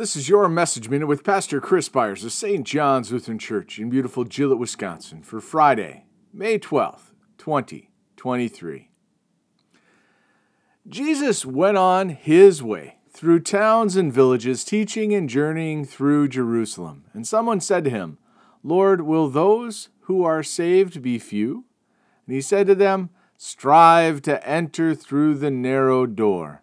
This is your message minute with Pastor Chris Byers of St. John's Lutheran Church in beautiful Gillett, Wisconsin for Friday, May 12th, 2023. Jesus went on his way through towns and villages, teaching and journeying through Jerusalem. And someone said to him, Lord, will those who are saved be few? And he said to them, Strive to enter through the narrow door.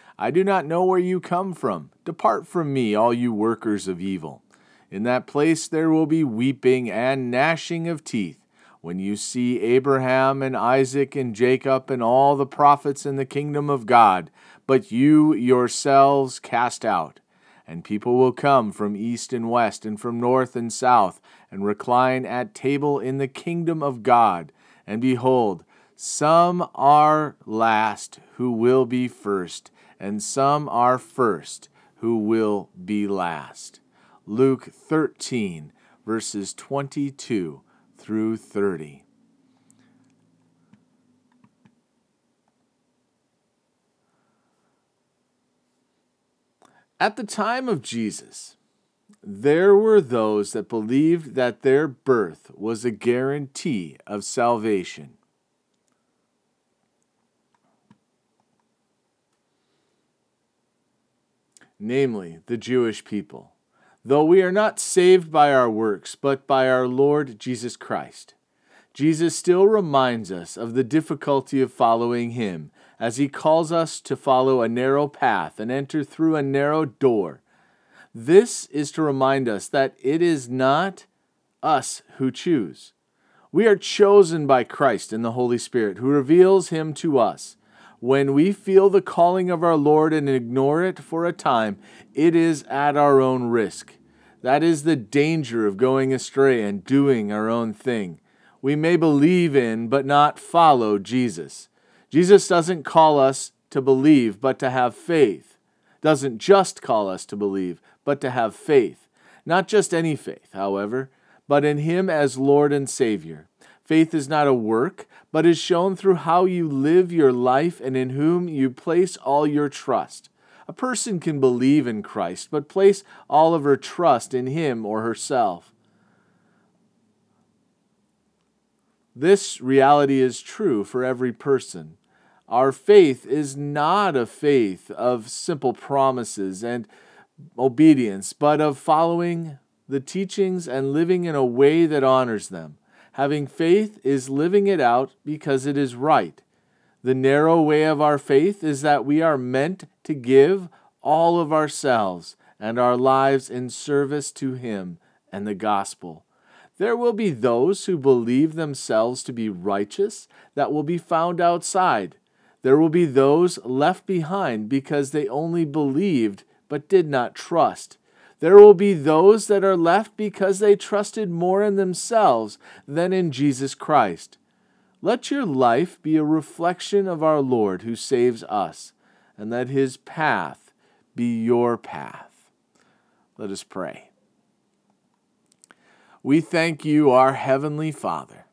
I do not know where you come from. Depart from me, all you workers of evil. In that place there will be weeping and gnashing of teeth when you see Abraham and Isaac and Jacob and all the prophets in the kingdom of God, but you yourselves cast out. And people will come from east and west and from north and south and recline at table in the kingdom of God. And behold, some are last who will be first and some are first who will be last. Luke 13, verses 22 through 30. At the time of Jesus, there were those that believed that their birth was a guarantee of salvation. Namely the Jewish people, though we are not saved by our works, but by our Lord Jesus Christ. Jesus still reminds us of the difficulty of following Him as He calls us to follow a narrow path and enter through a narrow door. This is to remind us that it is not us who choose. We are chosen by Christ and the Holy Spirit, who reveals Him to us. When we feel the calling of our Lord and ignore it for a time, it is at our own risk. That is the danger of going astray and doing our own thing. We may believe in, but not follow Jesus. Jesus doesn't call us to believe, but to have faith. Doesn't just call us to believe, but to have faith. Not just any faith, however, but in Him as Lord and Savior. Faith is not a work, but is shown through how you live your life and in whom you place all your trust. A person can believe in Christ, but place all of her trust in him or herself. This reality is true for every person. Our faith is not a faith of simple promises and obedience, but of following the teachings and living in a way that honors them. Having faith is living it out because it is right. The narrow way of our faith is that we are meant to give all of ourselves and our lives in service to Him and the gospel. There will be those who believe themselves to be righteous that will be found outside. There will be those left behind because they only believed but did not trust. There will be those that are left because they trusted more in themselves than in Jesus Christ. Let your life be a reflection of our Lord who saves us, and let his path be your path. Let us pray. We thank you, our Heavenly Father,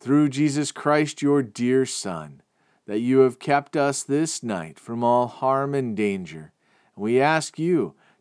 through Jesus Christ, your dear Son, that you have kept us this night from all harm and danger. We ask you,